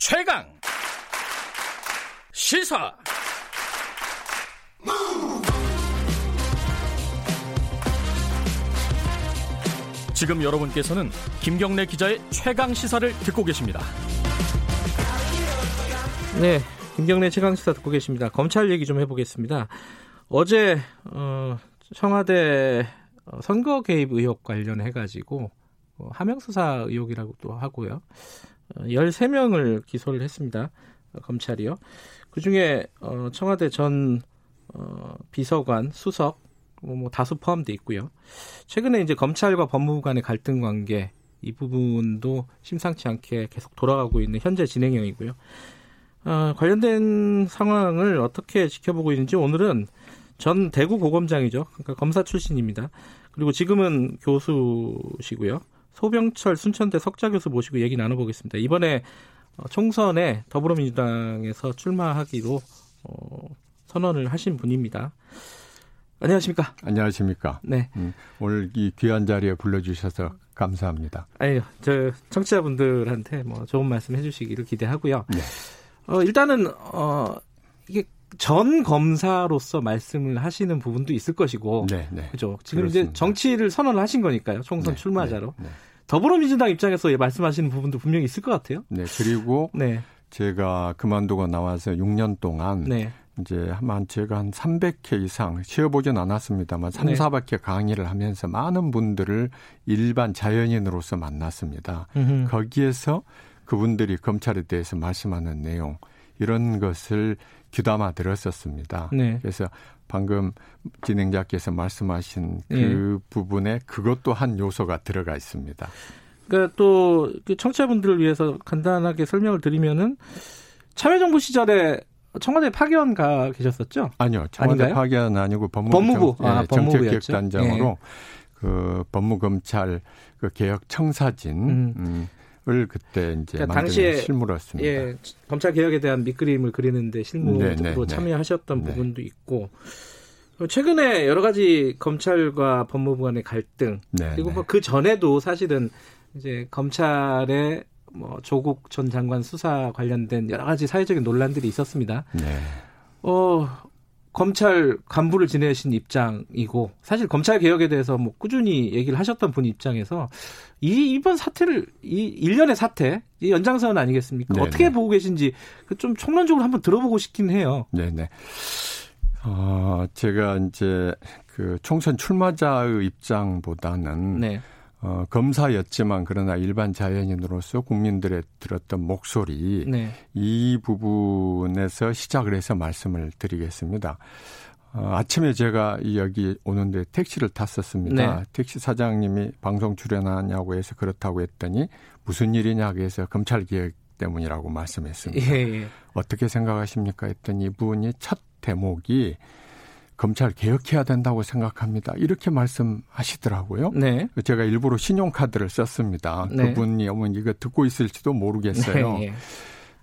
최강 시사 지금 여러분께서는 김경래 기자의 최강 시사를 듣고 계십니다. 네, 김경래 최강 시사 듣고 계십니다. 검찰 얘기 좀 해보겠습니다. 어제 어, 청와대 어, 선거 개입 의혹 관련해 가지고 어, 하명 수사 의혹이라고도 하고요. 13명을 기소를 했습니다. 검찰이요. 그중에 청와대 전 비서관, 수석 뭐 다수 포함돼 있고요. 최근에 이제 검찰과 법무부 간의 갈등 관계 이 부분도 심상치 않게 계속 돌아가고 있는 현재 진행형이고요. 어, 관련된 상황을 어떻게 지켜보고 있는지 오늘은 전 대구 고검장이죠. 그러니까 검사 출신입니다. 그리고 지금은 교수시고요. 소병철 순천대 석자 교수 모시고 얘기 나눠보겠습니다. 이번에 어, 총선에 더불어민주당에서 출마하기로 어, 선언을 하신 분입니다. 안녕하십니까? 안녕하십니까? 네. 음, 오늘 이 귀한 자리에 불러주셔서 감사합니다. 아유, 저 청취자분들한테 뭐 좋은 말씀 해주시기를 기대하고요. 네. 어, 일단은 어 이게 전 검사로서 말씀을 하시는 부분도 있을 것이고, 네, 네. 그죠? 지금 그렇습니다. 이제 정치를 선언을 하신 거니까요. 총선 네, 출마자로. 네, 네. 더불어민주당 입장에서 말씀하시는 부분도 분명히 있을 것 같아요. 네, 그리고 네. 제가 그만두고 나와서 6년 동안 네. 이제 한 제가 한 300회 이상 쉬어보진 않았습니다만 3, 네. 400회 강의를 하면서 많은 분들을 일반 자연인으로서 만났습니다. 음흠. 거기에서 그분들이 검찰에 대해서 말씀하는 내용 이런 것을 귀담아 들었었습니다. 네. 그래서 방금 진행자께서 말씀하신 그 네. 부분에 그것도 한 요소가 들어가 있습니다. 그러니까 또그 청취자분들을 위해서 간단하게 설명을 드리면은 참여정부 시절에 청와대 파견 가 계셨었죠? 아니요. 청와대 아닌가요? 파견 아니고 법무부, 법무부. 정, 아, 예, 정책기획단장으로 예. 그 법무검찰 그 개혁 청사진 음. 음. 을 그때 이제 그러니까 당시에 실무로습니다 예, 검찰 개혁에 대한 밑그림을 그리는데 실무로 네, 네, 네. 참여하셨던 네. 부분도 있고 최근에 여러 가지 검찰과 법무부 간의 갈등 네, 그리고 네. 뭐그 전에도 사실은 이제 검찰의 뭐 조국 전 장관 수사 관련된 여러 가지 사회적인 논란들이 있었습니다. 네. 어, 검찰 간부를 지내신 입장이고 사실 검찰 개혁에 대해서 뭐 꾸준히 얘기를 하셨던 분 입장에서 이 이번 사태를 이 일련의 사태 이 연장선 아니겠습니까? 네네. 어떻게 보고 계신지 그좀 총론적으로 한번 들어보고 싶긴 해요. 네 네. 어, 제가 이제 그 총선 출마자의 입장보다는 네. 어, 검사였지만 그러나 일반 자연인으로서 국민들의 들었던 목소리 네. 이 부분에서 시작을 해서 말씀을 드리겠습니다. 어, 아침에 제가 여기 오는데 택시를 탔었습니다. 네. 택시 사장님이 방송 출연하냐고 해서 그렇다고 했더니 무슨 일이냐고 해서 검찰 개혁 때문이라고 말씀했습니다. 예, 예. 어떻게 생각하십니까? 했더니 이분이 첫 대목이 검찰 개혁해야 된다고 생각합니다. 이렇게 말씀하시더라고요. 네. 제가 일부러 신용카드를 썼습니다. 네. 그분이 어머니 이거 듣고 있을지도 모르겠어요. 네. 예.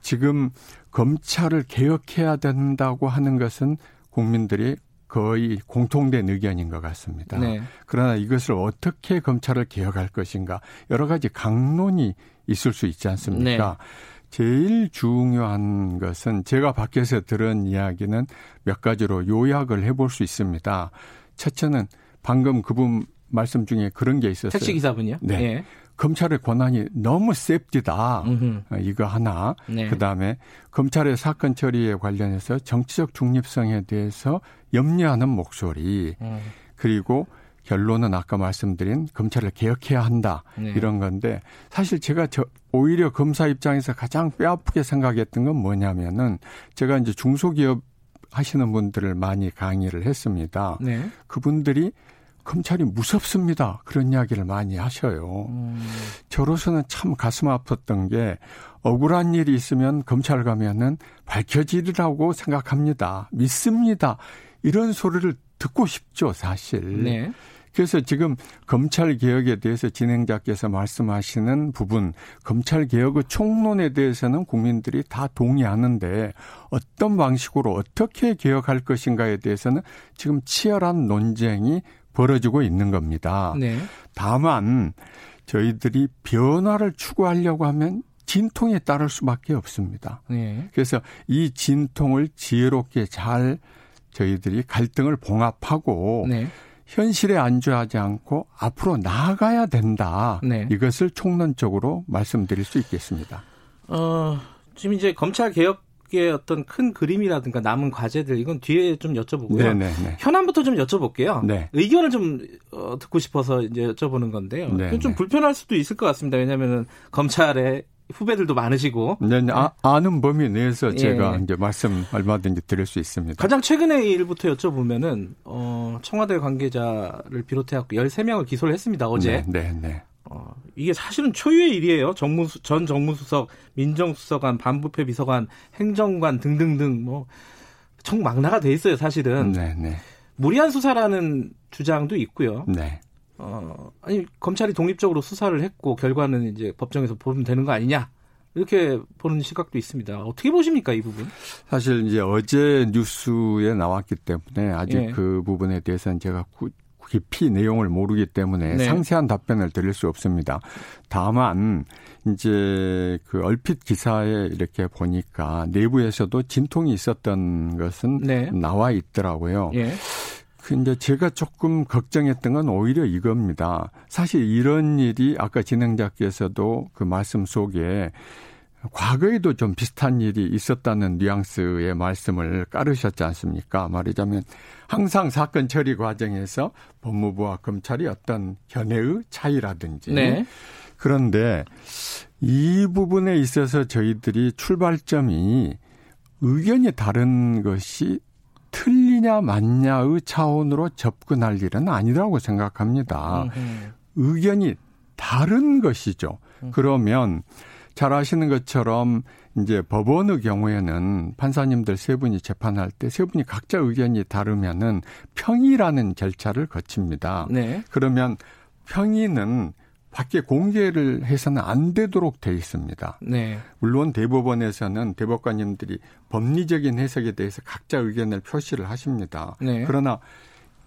지금 검찰을 개혁해야 된다고 하는 것은 국민들이 거의 공통된 의견인 것 같습니다. 네. 그러나 이것을 어떻게 검찰을 개혁할 것인가 여러 가지 강론이 있을 수 있지 않습니까? 네. 제일 중요한 것은 제가 밖에서 들은 이야기는 몇 가지로 요약을 해볼 수 있습니다. 첫째는 방금 그분 말씀 중에 그런 게 있었어요. 택시 기사분이요? 네. 예. 검찰의 권한이 너무 셉디다. 이거 하나. 네. 그다음에 검찰의 사건 처리에 관련해서 정치적 중립성에 대해서 염려하는 목소리. 음. 그리고 결론은 아까 말씀드린 검찰을 개혁해야 한다 네. 이런 건데 사실 제가 저 오히려 검사 입장에서 가장 뼈아프게 생각했던 건 뭐냐면은 제가 이제 중소기업 하시는 분들을 많이 강의를 했습니다. 네. 그분들이 검찰이 무섭습니다. 그런 이야기를 많이 하셔요. 음. 저로서는 참 가슴 아팠던 게 억울한 일이 있으면 검찰 가면은 밝혀지리라고 생각합니다. 믿습니다. 이런 소리를 듣고 싶죠, 사실. 네. 그래서 지금 검찰 개혁에 대해서 진행자께서 말씀하시는 부분, 검찰 개혁의 총론에 대해서는 국민들이 다 동의하는데 어떤 방식으로 어떻게 개혁할 것인가에 대해서는 지금 치열한 논쟁이 벌어지고 있는 겁니다. 네. 다만 저희들이 변화를 추구하려고 하면 진통에 따를 수밖에 없습니다. 네. 그래서 이 진통을 지혜롭게 잘 저희들이 갈등을 봉합하고 네. 현실에 안주하지 않고 앞으로 나아가야 된다. 네. 이것을 총론적으로 말씀드릴 수 있겠습니다. 어, 지금 이제 검찰 개혁의 어떤 큰 그림이라든가 남은 과제들 이건 뒤에 좀 여쭤보고요. 네네네. 네, 네. 현안부터 좀 여쭤볼게요. 네. 의견을 좀 어, 듣고 싶어서 이제 여쭤보는 건데요. 네, 좀 네. 불편할 수도 있을 것 같습니다. 왜냐하면 검찰에 후배들도 많으시고. 네, 네. 아, 아는 범위 내에서 제가 예. 이제 말씀 얼마든지 드릴 수 있습니다. 가장 최근의 일부터 여쭤보면은 어, 청와대 관계자를 비롯해 갖고 13명을 기소를 했습니다. 어제. 네, 네. 네. 어, 이게 사실은 초유의 일이에요. 정무 전 정무수석, 민정수석관, 반부패 비서관, 행정관 등등등 뭐 청망나가 돼 있어요, 사실은. 네, 네. 무리한 수사라는 주장도 있고요. 네. 어, 아니, 검찰이 독립적으로 수사를 했고, 결과는 이제 법정에서 보면 되는 거 아니냐. 이렇게 보는 시각도 있습니다. 어떻게 보십니까, 이 부분? 사실 이제 어제 뉴스에 나왔기 때문에 아직 예. 그 부분에 대해서는 제가 깊이 내용을 모르기 때문에 네. 상세한 답변을 드릴 수 없습니다. 다만 이제 그 얼핏 기사에 이렇게 보니까 내부에서도 진통이 있었던 것은 네. 나와 있더라고요. 예. 근데 제가 조금 걱정했던 건 오히려 이겁니다. 사실 이런 일이 아까 진행자께서도 그 말씀 속에 과거에도 좀 비슷한 일이 있었다는 뉘앙스의 말씀을 까르셨지 않습니까? 말하자면 항상 사건 처리 과정에서 법무부와 검찰이 어떤 견해의 차이라든지 네. 그런데 이 부분에 있어서 저희들이 출발점이 의견이 다른 것이 틀 리냐 맞냐의 차원으로 접근할 일은 아니라고 생각합니다. 음흠. 의견이 다른 것이죠. 음. 그러면 잘 아시는 것처럼 이제 법원의 경우에는 판사님들 세 분이 재판할 때 세 분이 각자 의견이 다르면은 평의라는 절차를 거칩니다. 네. 그러면 평의는 밖에 공개를 해서는 안 되도록 돼 있습니다. 네. 물론 대법원에서는 대법관님들이 법리적인 해석에 대해서 각자 의견을 표시를 하십니다. 네. 그러나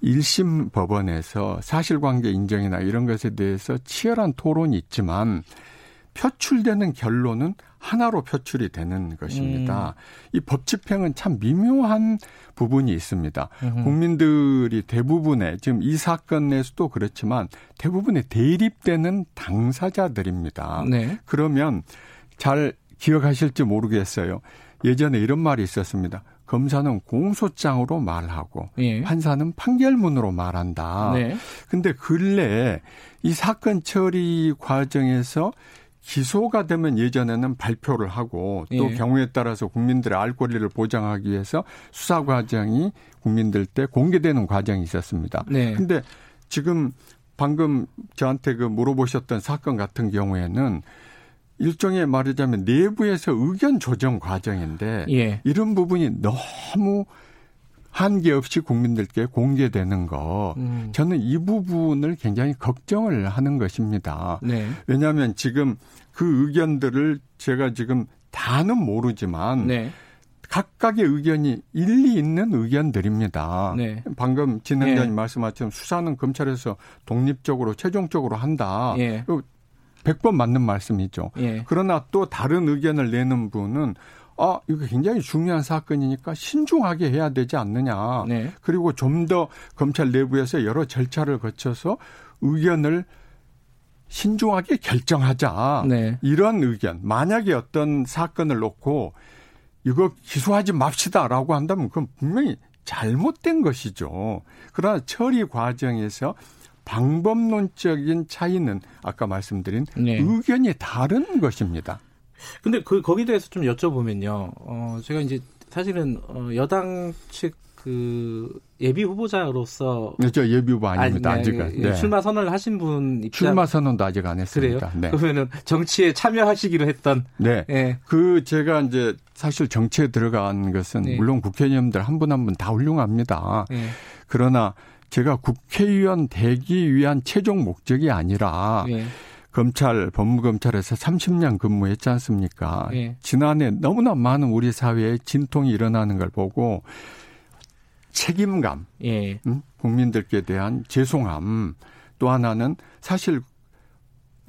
1심 법원에서 사실관계 인정이나 이런 것에 대해서 치열한 토론이 있지만 표출되는 결론은 하나로 표출이 되는 것입니다. 음. 이법 집행은 참 미묘한 부분이 있습니다. 음흠. 국민들이 대부분의 지금 이 사건 내에서도 그렇지만 대부분의 대립되는 당사자들입니다. 네. 그러면 잘 기억하실지 모르겠어요. 예전에 이런 말이 있었습니다. 검사는 공소장으로 말하고 예. 판사는 판결문으로 말한다. 네. 근데 근래에 이 사건 처리 과정에서 기소가 되면 예전에는 발표를 하고 또 예. 경우에 따라서 국민들의 알 권리를 보장하기 위해서 수사 과정이 국민들 때 공개되는 과정이 있었습니다. 네. 근데 지금 방금 저한테 그 물어보셨던 사건 같은 경우에는 일종의 말하자면 내부에서 의견 조정 과정인데 예. 이런 부분이 너무 한계 없이 국민들께 공개되는 거 음. 저는 이 부분을 굉장히 걱정을 하는 것입니다. 네. 왜냐하면 지금 그 의견들을 제가 지금 다는 모르지만 네. 각각의 의견이 일리 있는 의견들입니다. 네. 방금 진행자님 네. 말씀하신 수사는 검찰에서 독립적으로 최종적으로 한다. 예. 100번 맞는 말씀이죠. 예. 그러나 또 다른 의견을 내는 분은 아, 이거 굉장히 중요한 사건이니까 신중하게 해야 되지 않느냐. 네. 그리고 좀 더 검찰 내부에서 여러 절차를 거쳐서 의견을 신중하게 결정하자. 네. 이런 의견. 만약에 어떤 사건을 놓고 이거 기소하지 맙시다라고 한다면 그건 분명히 잘못된 것이죠. 그러나 처리 과정에서 방법론적인 차이는 아까 말씀드린 네. 의견이 다른 것입니다. 근데 그 거기에 대해서 좀 여쭤보면요. 어 제가 이제 사실은 어 여당 측그 예비 후보자로서 그렇죠 예비 후보 아닙니다 아니, 네, 아직은 네. 출마 선언을 하신 분 입장 출마 선언도 아직 안 했습니다. 그래요? 네. 그러면은 정치에 참여하시기로 했던 네. 네. 그 제가 이제 사실 정치에 들어간 것은 네. 물론 국회의원들 한 분 한 분 다 훌륭합니다. 네. 그러나 제가 국회의원 되기 위한 최종 목적이 아니라 네. 검찰 법무검찰에서 30년 근무했지 않습니까? 네. 지난해 너무나 많은 우리 사회에 진통이 일어나는 걸 보고 책임감, 예. 음? 국민들께 대한 죄송함, 또 하나는 사실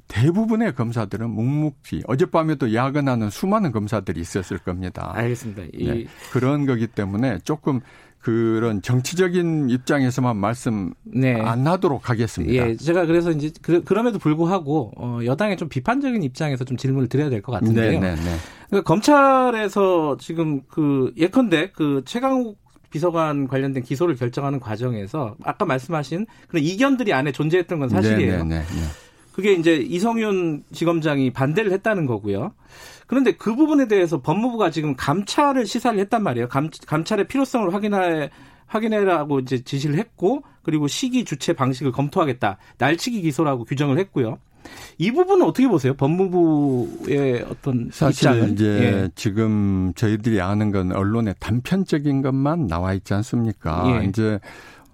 대부분의 검사들은 묵묵히 어젯밤에도 야근하는 수많은 검사들이 있었을 겁니다. 알겠습니다. 네, 그런 거기 때문에 조금 그런 정치적인 입장에서만 말씀 네. 안 하도록 하겠습니다. 예, 제가 그래서 이제 그, 럼에도 불구하고 어, 여당의 좀 비판적인 입장에서 좀 질문을 드려야 될 것 같은데요. 네, 네, 네. 그러니까 검찰에서 지금 그 예컨대 그 최강욱 비서관 관련된 기소를 결정하는 과정에서 아까 말씀하신 그런 이견들이 안에 존재했던 건 사실이에요. 그게 이제 이성윤 지검장이 반대를 했다는 거고요. 그런데 그 부분에 대해서 법무부가 지금 감찰을 시사를 했단 말이에요. 감, 감찰의 필요성을 확인해 확인해라고 이제 지시를 했고 그리고 시기 주체 방식을 검토하겠다. 날치기 기소라고 규정을 했고요. 이 부분은 어떻게 보세요? 법무부의 어떤 사실 입장은? 이제 예. 지금 저희들이 아는 건 언론의 단편적인 것만 나와 있지 않습니까? 예. 이제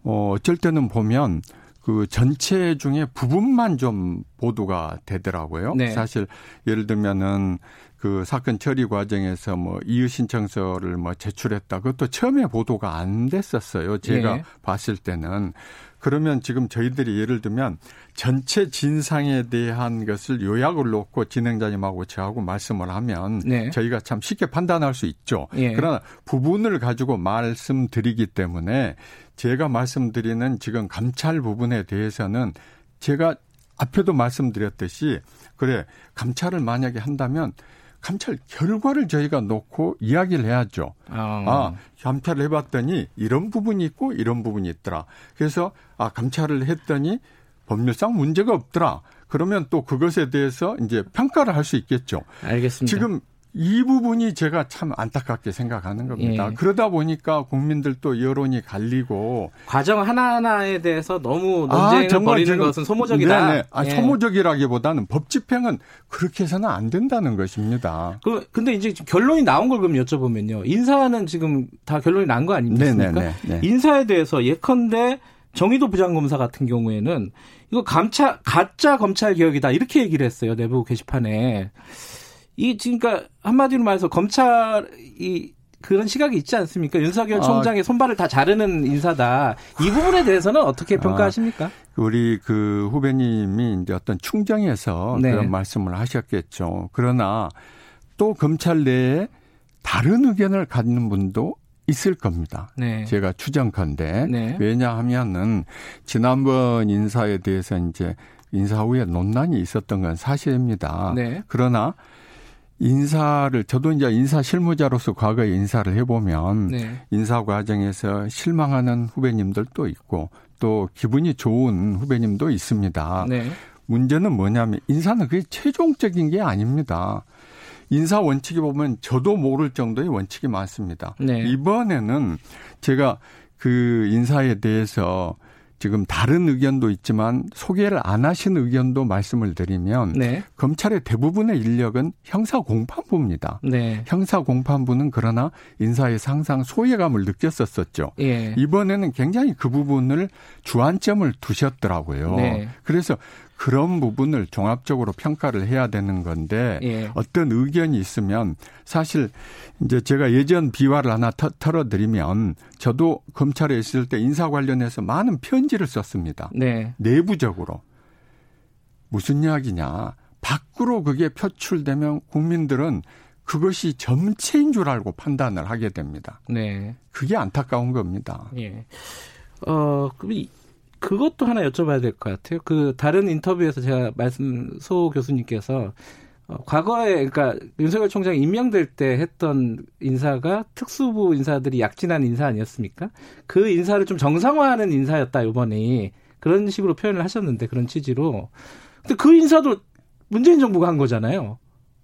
어 어쩔 때는 보면 그 전체 중에 부분만 좀 보도가 되더라고요. 네. 사실 예를 들면은 그 사건 처리 과정에서 뭐 이의 신청서를 뭐 제출했다. 그것도 처음에 보도가 안 됐었어요. 제가 네. 봤을 때는. 그러면 지금 저희들이 예를 들면 전체 진상에 대한 것을 요약을 놓고 진행자님하고 저하고 말씀을 하면 네. 저희가 참 쉽게 판단할 수 있죠. 네. 그러나 부분을 가지고 말씀드리기 때문에 제가 말씀드리는 지금 감찰 부분에 대해서는 제가 앞에도 말씀드렸듯이 그래 감찰을 만약에 한다면 감찰 결과를 저희가 놓고 이야기를 해야죠. 아. 아, 감찰을 해봤더니 이런 부분이 있고 이런 부분이 있더라. 그래서 아, 감찰을 했더니 법률상 문제가 없더라. 그러면 또 그것에 대해서 이제 평가를 할 수 있겠죠. 알겠습니다. 지금 이 부분이 제가 참 안타깝게 생각하는 겁니다. 예. 그러다 보니까 국민들도 여론이 갈리고 과정 하나하나에 대해서 너무 아, 논쟁을 아, 벌이는 것은 소모적이다. 네네. 아, 예. 소모적이라기보다는 법 집행은 그렇게 해서는 안 된다는 것입니다. 그 근데 이제 결론이 나온 걸 그럼 여쭤보면요. 인사는 지금 다 결론이 난 거 아닙니까? 네네네. 네. 인사에 대해서 예컨대 정의도 부장검사 같은 경우에는 이거 감찰 가짜 검찰 개혁이다 이렇게 얘기를 했어요 내부 게시판에. 이 지금 그러니까 한마디로 말해서 검찰이 그런 시각이 있지 않습니까? 윤석열 아. 총장의 아, 손발을 다 자르는 인사다. 이 부분에 대해서는 어떻게 아, 평가하십니까? 아, 우리 그 후배님이 이제 어떤 충정에서 네. 그런 말씀을 하셨겠죠. 그러나 또 검찰 내에 다른 의견을 갖는 분도 있을 겁니다. 네. 제가 추정컨대 네. 왜냐하면은 지난번 인사에 대해서 이제 인사 후에 논란이 있었던 건 사실입니다. 네. 그러나 인사를 저도 이제 인사 실무자로서 과거에 인사를 해보면 네. 인사 과정에서 실망하는 후배님들도 있고 또 기분이 좋은 후배님도 있습니다. 네. 문제는 뭐냐면 인사는 그게 최종적인 게 아닙니다. 인사 원칙이 보면 저도 모를 정도의 원칙이 많습니다. 네. 이번에는 제가 그 인사에 대해서 지금 다른 의견도 있지만 소개를 안 하신 의견도 말씀을 드리면 네. 검찰의 대부분의 인력은 형사 공판부입니다. 네. 형사 공판부는 그러나 인사에서 항상 소외감을 느꼈었었죠. 예. 이번에는 굉장히 그 부분을 주안점을 두셨더라고요. 네. 그래서 그런 부분을 종합적으로 평가를 해야 되는 건데 예. 어떤 의견이 있으면 사실 이제 제가 예전 비화를 하나 터, 털어드리면 저도 검찰에 있을 때 인사 관련해서 많은 편지를 썼습니다. 네. 내부적으로 무슨 이야기냐 밖으로 그게 표출되면 국민들은 그것이 점체인 줄 알고 판단을 하게 됩니다. 네. 그게 안타까운 겁니다. 예. 어, 그럼 그것도 하나 여쭤봐야 될 것 같아요. 그 다른 인터뷰에서 제가 말씀 소 교수님께서 어, 과거에 그러니까 윤석열 총장이 임명될 때 했던 인사가 특수부 인사들이 약진한 인사 아니었습니까? 그 인사를 좀 정상화하는 인사였다 이번에 그런 식으로 표현을 하셨는데 그런 취지로. 근데 그 인사도 문재인 정부가 한 거잖아요.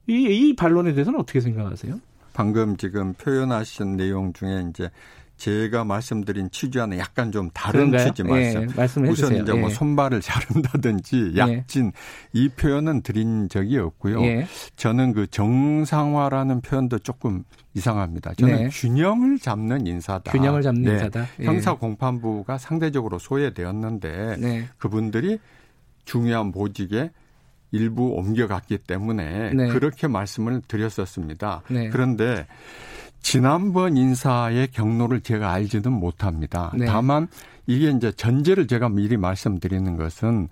이, 이 반론에 대해서는 어떻게 생각하세요? 방금 지금 표현하신 내용 중에 이제 제가 말씀드린 취지와는 약간 좀 다른 그런가요? 취지 말씀. 예, 말씀해 우선 주세요. 이제 뭐 예. 손발을 자른다든지 예. 약진 예. 이 표현은 드린 적이 없고요. 예. 저는 그 정상화라는 표현도 조금 이상합니다. 저는 네. 균형을 잡는 인사다. 균형을 잡는 네. 인사다. 예. 형사 공판부가 상대적으로 소외되었는데 네. 그분들이 중요한 보직에 일부 옮겨갔기 때문에 네. 그렇게 말씀을 드렸었습니다. 네. 그런데 지난번 인사의 경로를 제가 알지는 못합니다. 네. 다만 이게 이제 전제를 제가 미리 말씀드리는 것은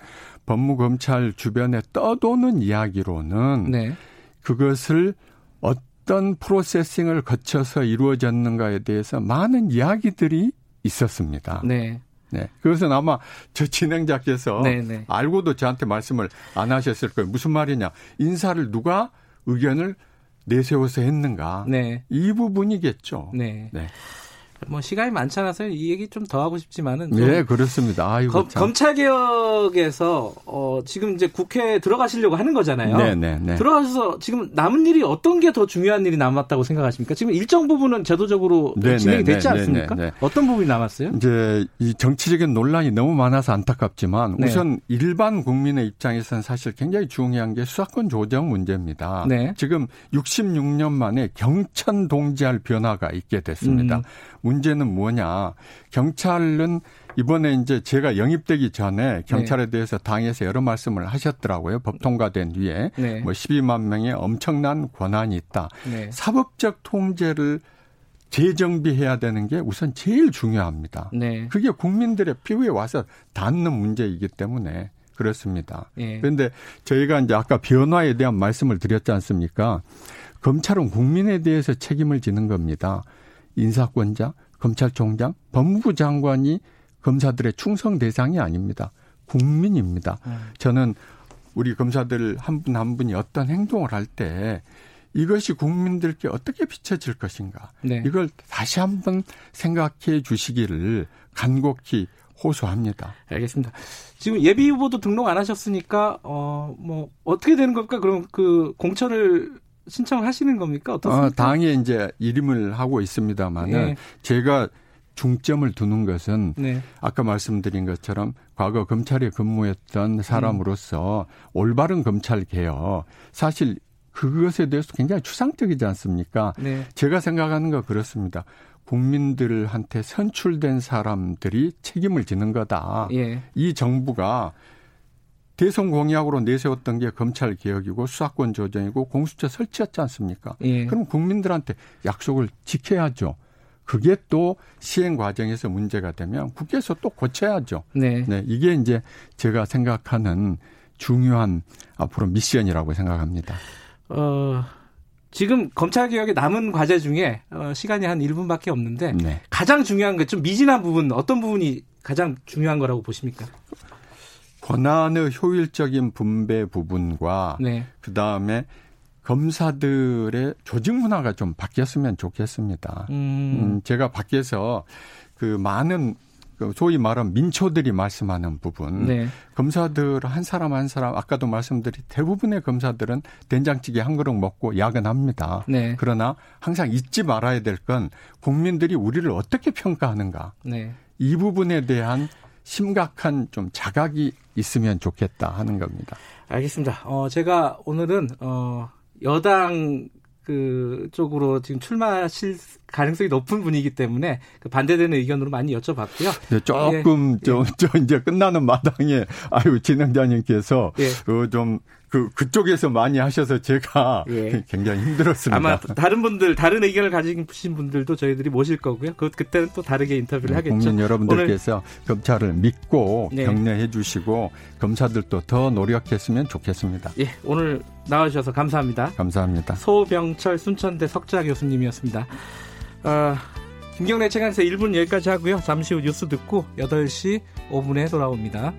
법무검찰 주변에 떠도는 이야기로는 네. 그것을 어떤 프로세싱을 거쳐서 이루어졌는가에 대해서 많은 이야기들이 있었습니다. 네. 네. 그것은 아마 저 진행자께서 네네. 네. 알고도 저한테 말씀을 안 하셨을 거예요. 무슨 말이냐. 인사를 누가 의견을 내세워서 했는가. 네. 이 부분이겠죠. 네. 네. 뭐 시간이 많지 않아서 이 얘기 좀 더 하고 싶지만은 네 그렇습니다. 아이고, 거, 검찰 개혁에서 어, 지금 이제 국회에 들어가시려고 하는 거잖아요. 네, 네, 네. 들어가서 지금 남은 일이 어떤 게 더 중요한 일이 남았다고 생각하십니까? 지금 일정 부분은 제도적으로 네, 네 진행이 네, 됐지 네, 않습니까? 네, 네, 어떤 부분이 남았어요? 이제 이 정치적인 논란이 너무 많아서 안타깝지만 우선 일반 국민의 입장에서는 사실 굉장히 중요한 게 수사권 조정 문제입니다. 지금 66년 만에 경천 동지할 변화가 있게 됐습니다. 음. 문제는 뭐냐. 경찰은 이번에 이제 제가 영입되기 전에 경찰에 네. 대해서 당에서 여러 말씀을 하셨더라고요. 법 통과된 뒤에 네. 뭐 12만 명의 엄청난 권한이 있다. 네. 사법적 통제를 재정비해야 되는 게 우선 제일 중요합니다. 네. 그게 국민들의 피부에 와서 닿는 문제이기 때문에 그렇습니다. 네. 그런데 저희가 이제 아까 변화에 대한 말씀을 드렸지 않습니까? 검찰은 국민에 대해서 책임을 지는 겁니다. 인사권자, 검찰총장, 법무부 장관이 검사들의 충성 대상이 아닙니다. 국민입니다. 음. 저는 우리 검사들 한 분한 한 분이 어떤 행동을 할 때 이것이 국민들께 어떻게 비춰질 것인가. 네. 이걸 다시 한번 생각해 주시기를 간곡히 호소합니다. 알겠습니다. 지금 예비 후보도 등록 안 하셨으니까 어 뭐 어떻게 되는 겁니까? 그럼 그 공천을 신청을 하시는 겁니까? 어떻습니까? 어, 당에 이제 이름을 하고 있습니다만은 네. 제가 중점을 두는 것은 네. 아까 말씀드린 것처럼 과거 검찰에 근무했던 사람으로서 음. 올바른 검찰 개혁 사실 그것에 대해서 굉장히 추상적이지 않습니까? 네. 제가 생각하는 거 그렇습니다. 국민들한테 선출된 사람들이 책임을 지는 거다. 예. 이 정부가 대선 공약으로 내세웠던 게 검찰 개혁이고 수사권 조정이고 공수처 설치였지 않습니까? 예. 그럼 국민들한테 약속을 지켜야죠. 그게 또 시행 과정에서 문제가 되면 국회에서 또 고쳐야죠. 네. 네. 이게 이제 제가 생각하는 중요한 앞으로 미션이라고 생각합니다. 어, 지금 검찰 개혁에 남은 과제 중에 어, 시간이 한 1분밖에 없는데 네. 가장 중요한 게 좀 미진한 부분 어떤 부분이 가장 중요한 거라고 보십니까? 권한의 효율적인 분배 부분과 네. 그 다음에 검사들의 조직 문화가 좀 바뀌었으면 좋겠습니다. 음. 음 제가 밖에서 그 많은 그 소위 말하는 민초들이 말씀하는 부분, 네. 검사들 한 사람 한 사람 아까도 말씀드린 대부분의 검사들은 된장찌개 한 그릇 먹고 야근합니다. 네. 그러나 항상 잊지 말아야 될 건 국민들이 우리를 어떻게 평가하는가. 네. 이 부분에 대한 심각한 좀 자각이 있으면 좋겠다 하는 겁니다. 알겠습니다. 어, 제가 오늘은 어, 여당 그 쪽으로 지금 출마하실 가능성이 높은 분이기 때문에 그 반대되는 의견으로 많이 여쭤봤고요. 네, 조금 예, 저, 예. 저 이제 끝나는 마당에 아유 진행자님께서 예. 그 좀 그 그쪽에서 많이 하셔서 제가 예. 굉장히 힘들었습니다. 아마 다른 분들 다른 의견을 가지신 분들도 저희들이 모실 거고요. 그 그때는 또 다르게 인터뷰를 네, 하겠죠. 국민 여러분들께서 검찰을 믿고 네. 격려해 주시고 검사들도 더 노력했으면 좋겠습니다. 예, 오늘 나와주셔서 감사합니다. 감사합니다. 소병철 순천대 석자 교수님이었습니다. 어, 김경래 채널에서 1분 여기까지 하고요. 잠시 후 뉴스 듣고 8시 5분에 돌아옵니다.